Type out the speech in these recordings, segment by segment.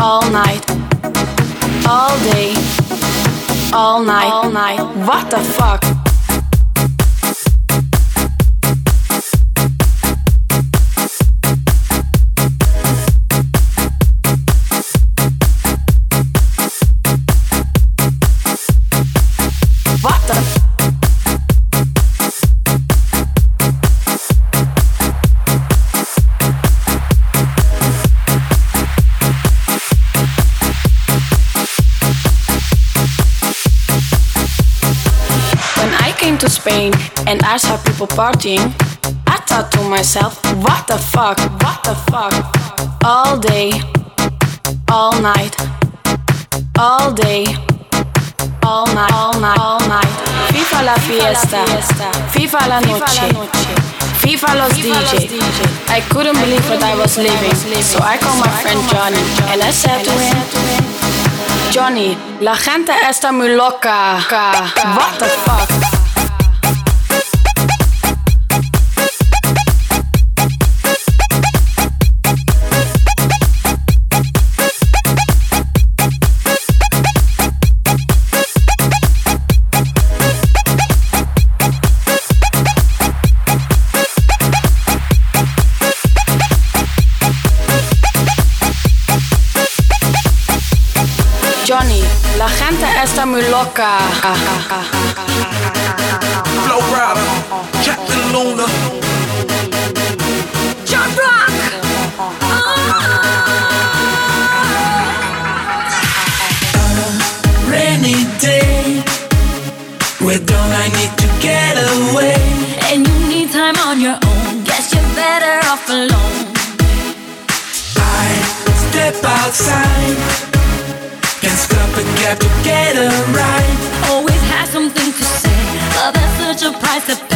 all night, all day, all night, all night. What the fuck? Spain and I saw people partying. I thought to myself, what the fuck, what the fuck? All day, all night, all day, all night, all night, all night. FIFA la fiesta, viva la noche. viva los DJ. I couldn't believe what I was living, so I called my friend Johnny and I said to him, Johnny, la gente está muy loca. What the fuck? La gente está muy loca. gossip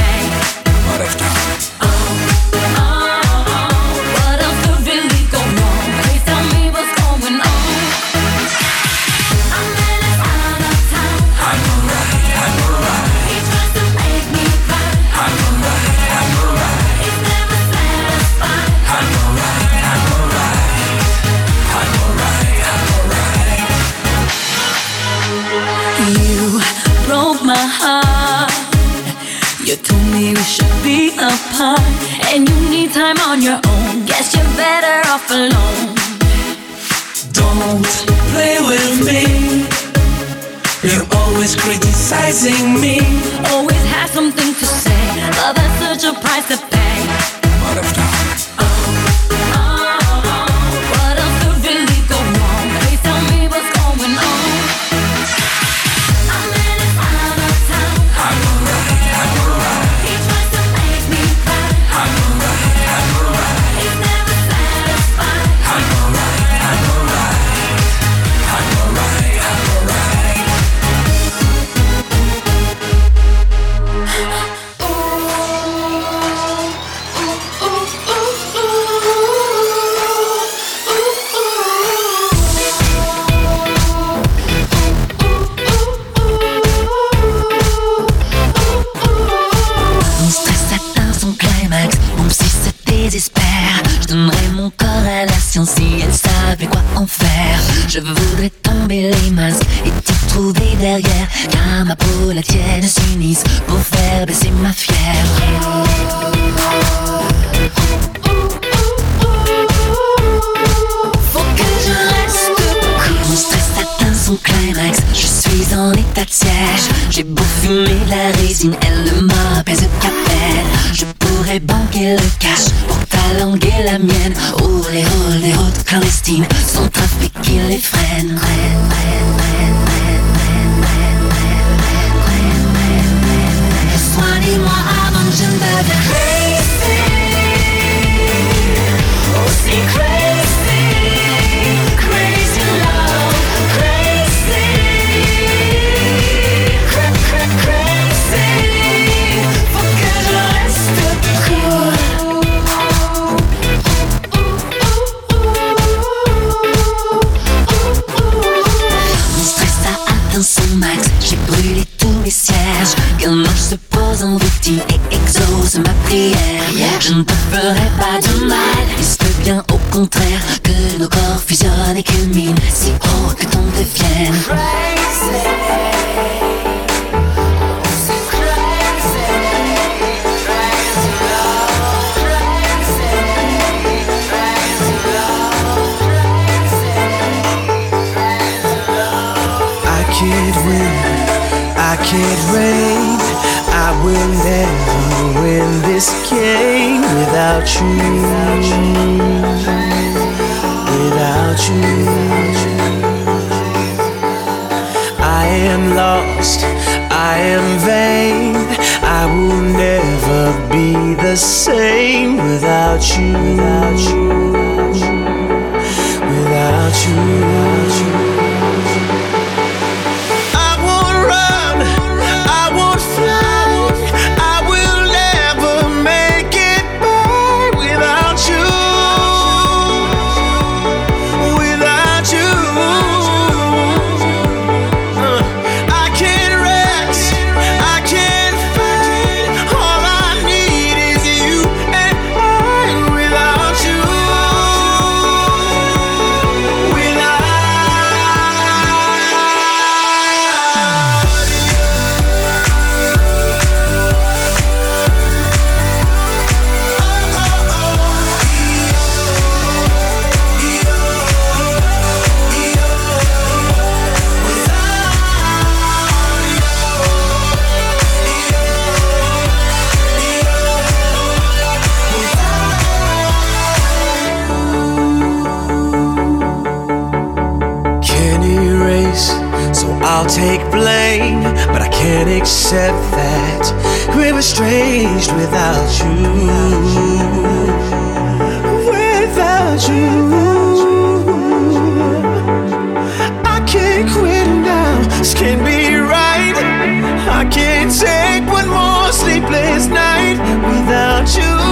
time on your own. Guess you're better off alone. Don't play with me. You're always criticizing me. Always has something to say. Love has such a price to pay. without you, without you. I am lost, I am vain. I will never be the same without you. Blame. But I can't accept that we're estranged without you. Without you. I can't quit now, this can't be right. I can't take one more sleepless night without you.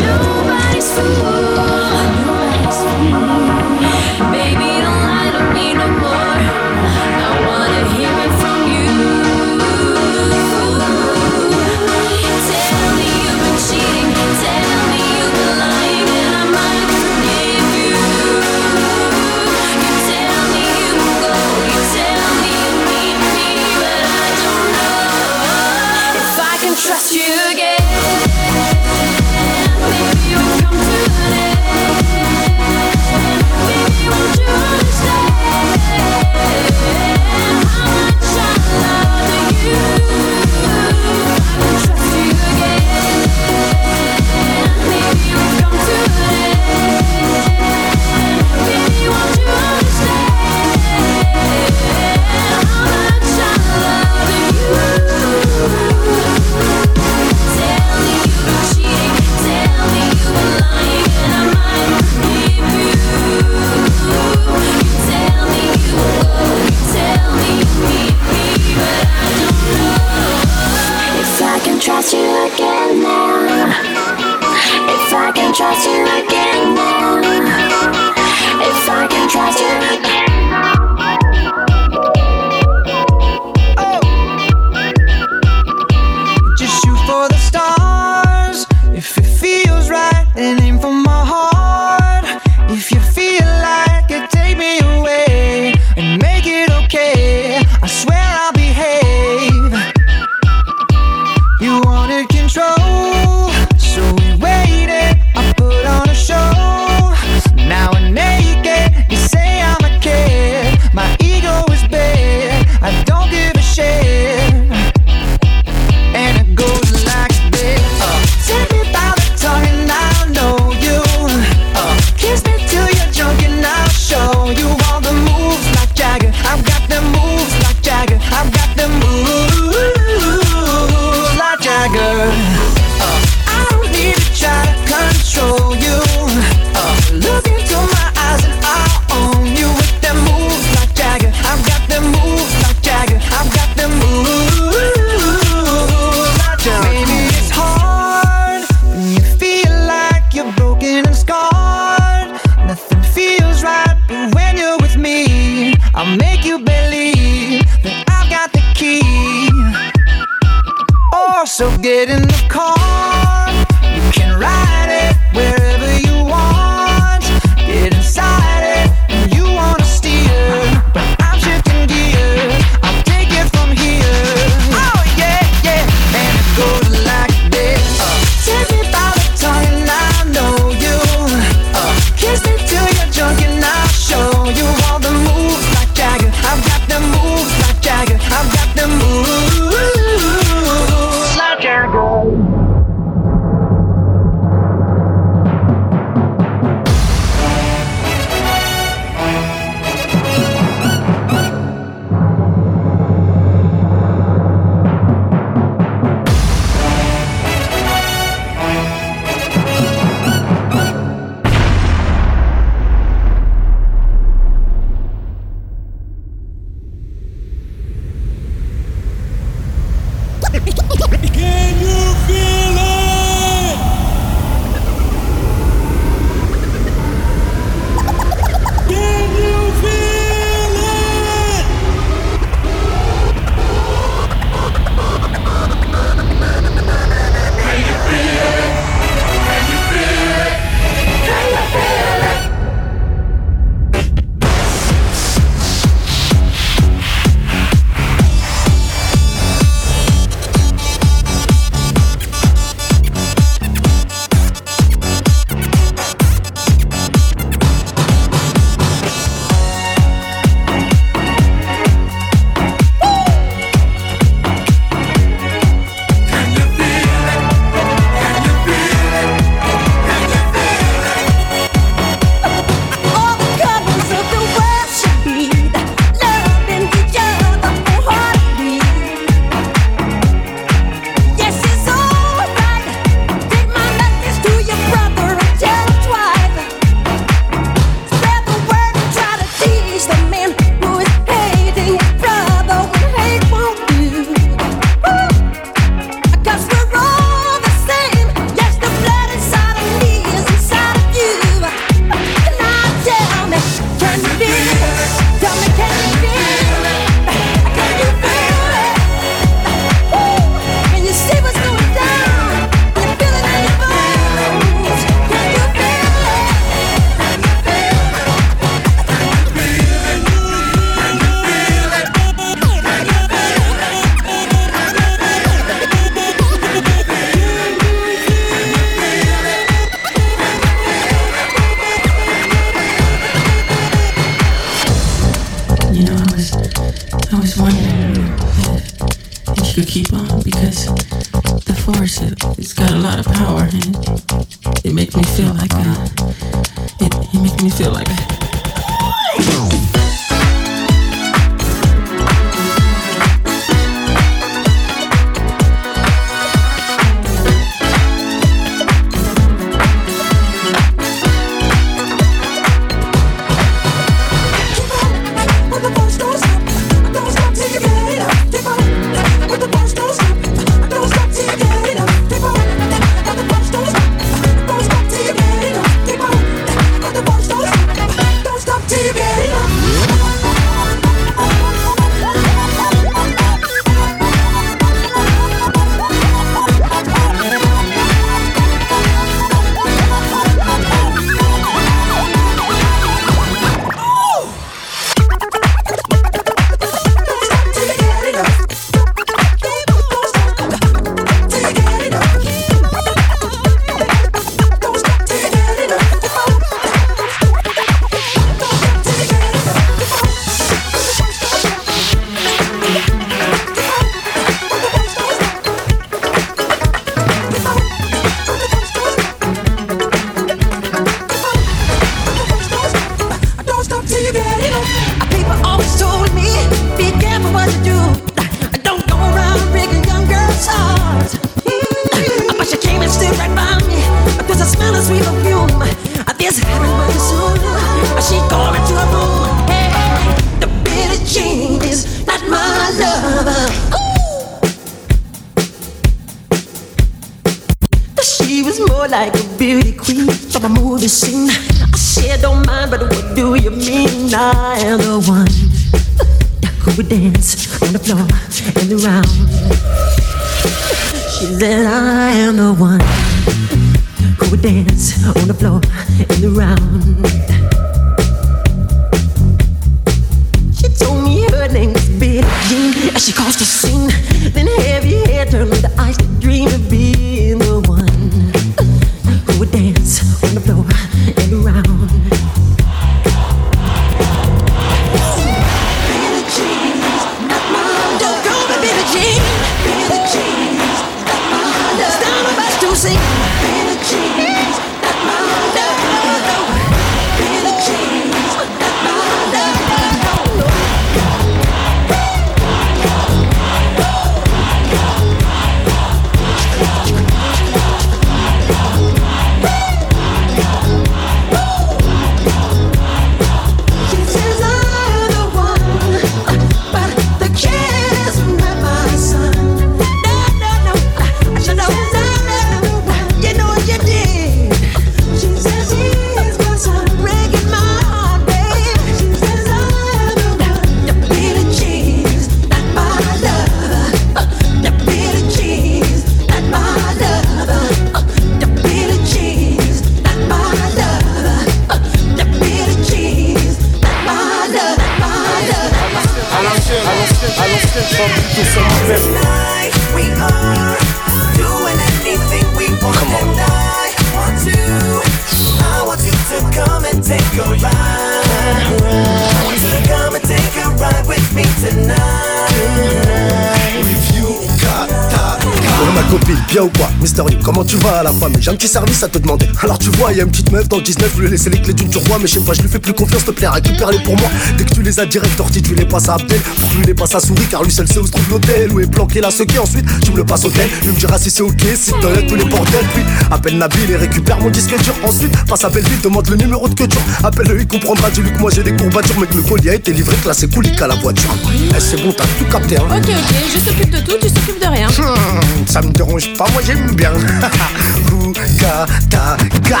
petit service à te demander. Alors tu vois, y a une petite meuf dans le 19 Je lui ai laissé les clés d'une turbois Mais je sais pas, je lui fais plus confiance, te plaît, récupère-les pour moi. Dès que tu les as direct sortis, tu les passes à Abdel. Que tu les passes à Souris Car lui seul sait où se trouve l'hôtel Où est planqué la sequée Ensuite, tu me le passes au tel Lui me dira si c'est ok, si t'enlèves tous les bordels. Puis appelle Nabil et récupère mon disque dur. Ensuite, passe à Belleville, demande le numéro de que Appelle-le, il comprendra, dis-lui que moi j'ai des courbatures Mais que le colis a été livré, que là c'est cool, il à la voiture. Eh, C'est bon, t'as tout capté hein. Ok, ok, je s'occupe de tout, tu s'occupes de rien. Hmm, ça me dérange pas, moi j'aime bien. Ouga, ta, ga.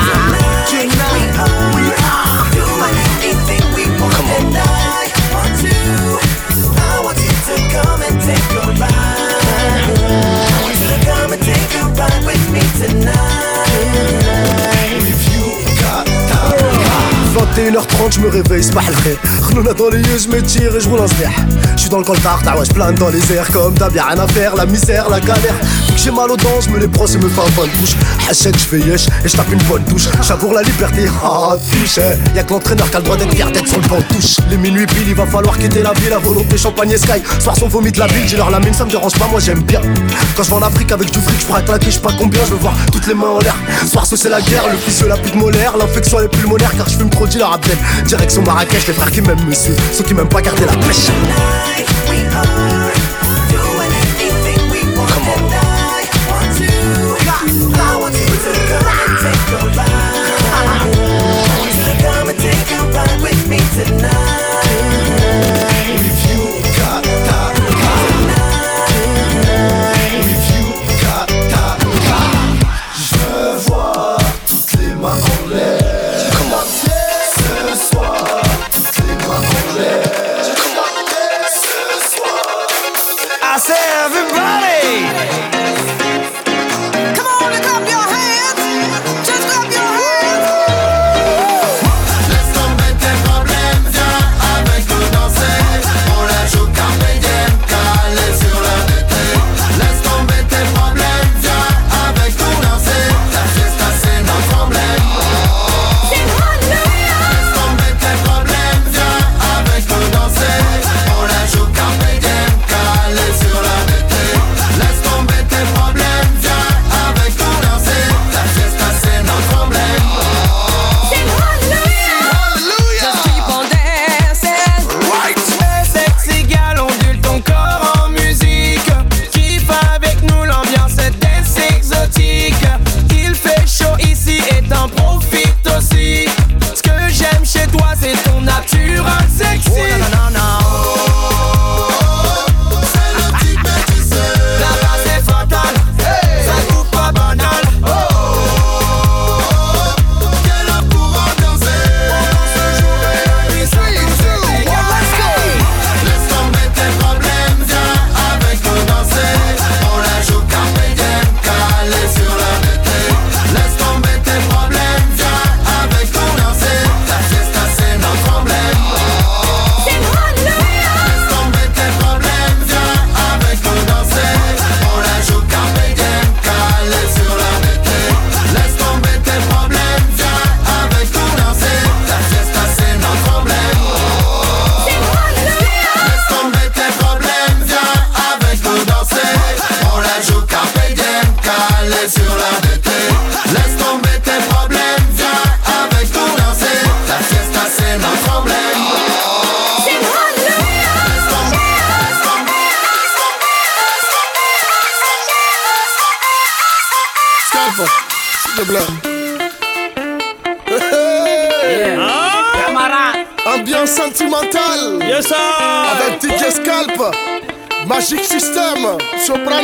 Tonight come and take a ride I want you to come and take a ride with me tonight 1h30 je me réveille صباح الخير. خلونا dans les yeux je me tire et je roule un صباح. Je suis dans le coltard ta wesh plane dans les airs. Comme d'hab bien rien à faire la misère la galère. Vu que j'ai mal aux dents je me les brosse et me fais un bonne douche. Hachette je fais yesh et je tape une bonne douche. J'avoue la liberté ah fiche Y'a que l'entraîneur qui a le droit d'être fier d'être sur le banc de touche. Les minuit pile il va falloir quitter la ville à volonté champagne et sky. Soir son vomi de la ville j'ai leur la mine ça me dérange pas moi j'aime bien. Quand je vais en Afrique avec du fric je pourrais claquer je sais pas combien je veux voir toutes les mains en l'air. Soir c'est la guerre le fils la pute molaire. L'infection est pulmonaire car je fume trop Direction Marrakech, les frères qui m'aiment me suivent Ceux qui m'aiment pas garder la pêche.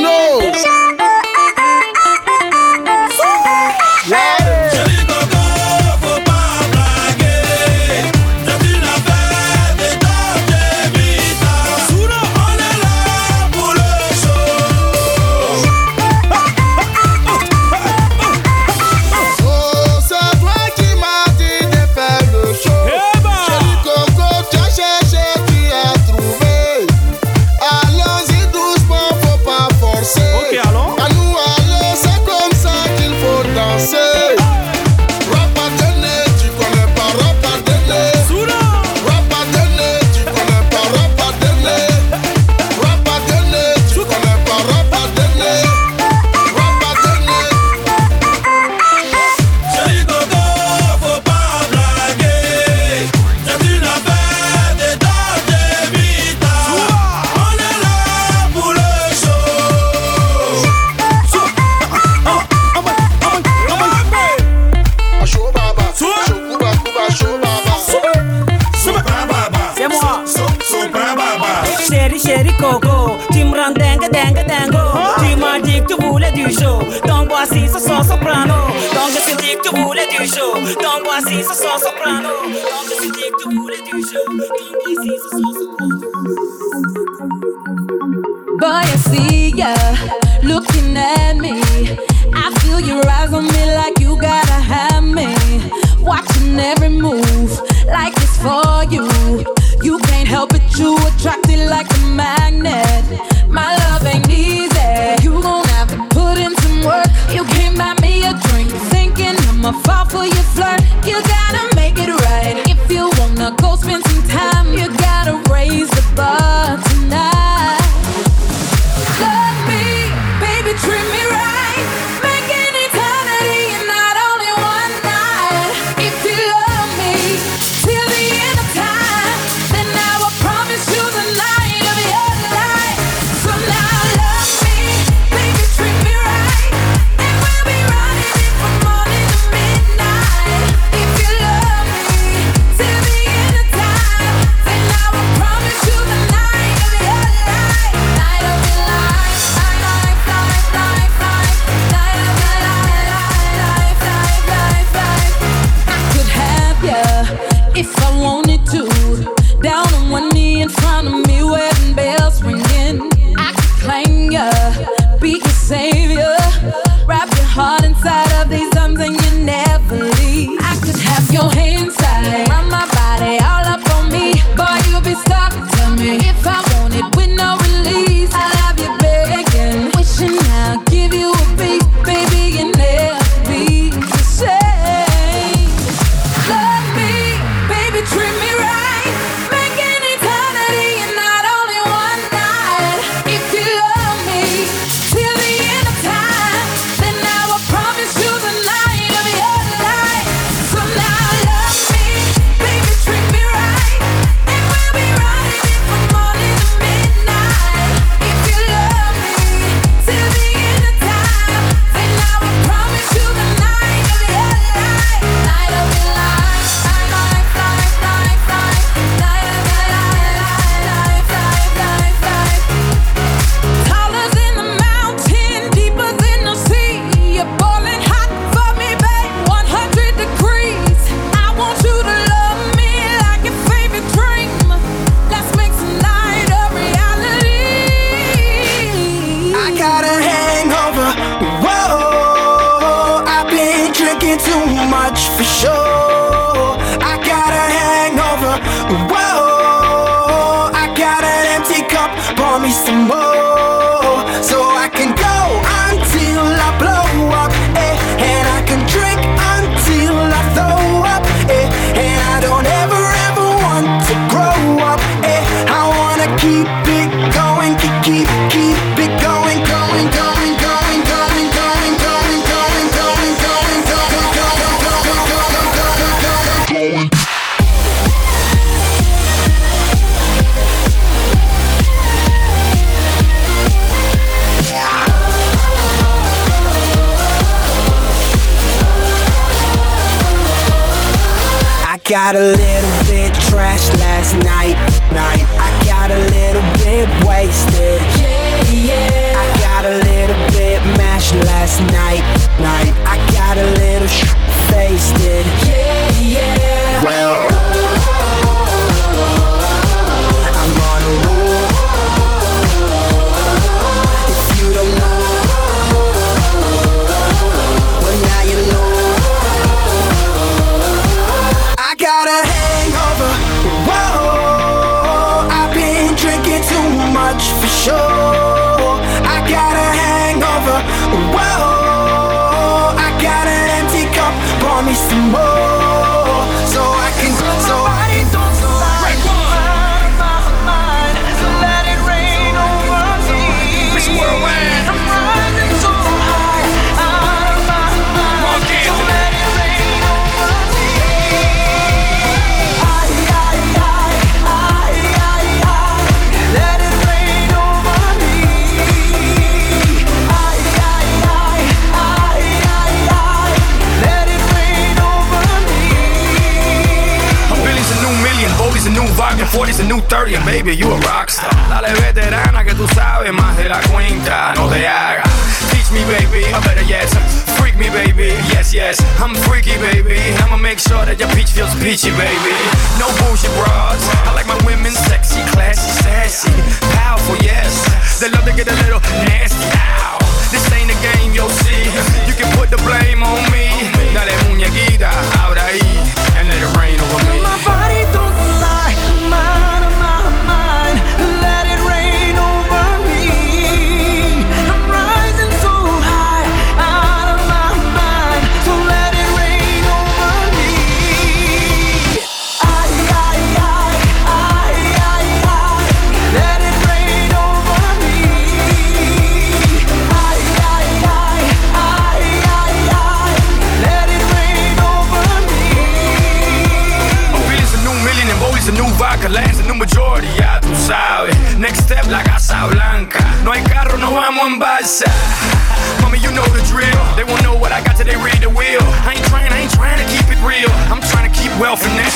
knows.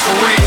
Real.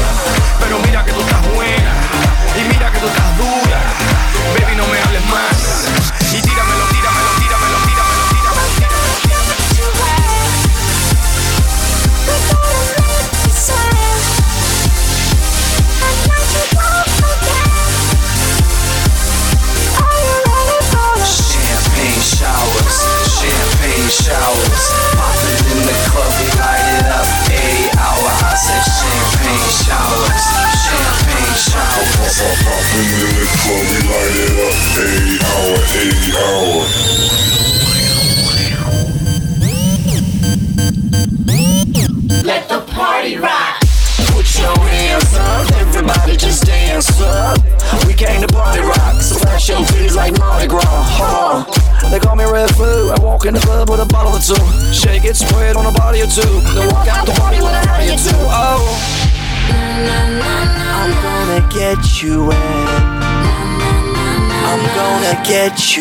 Gonna you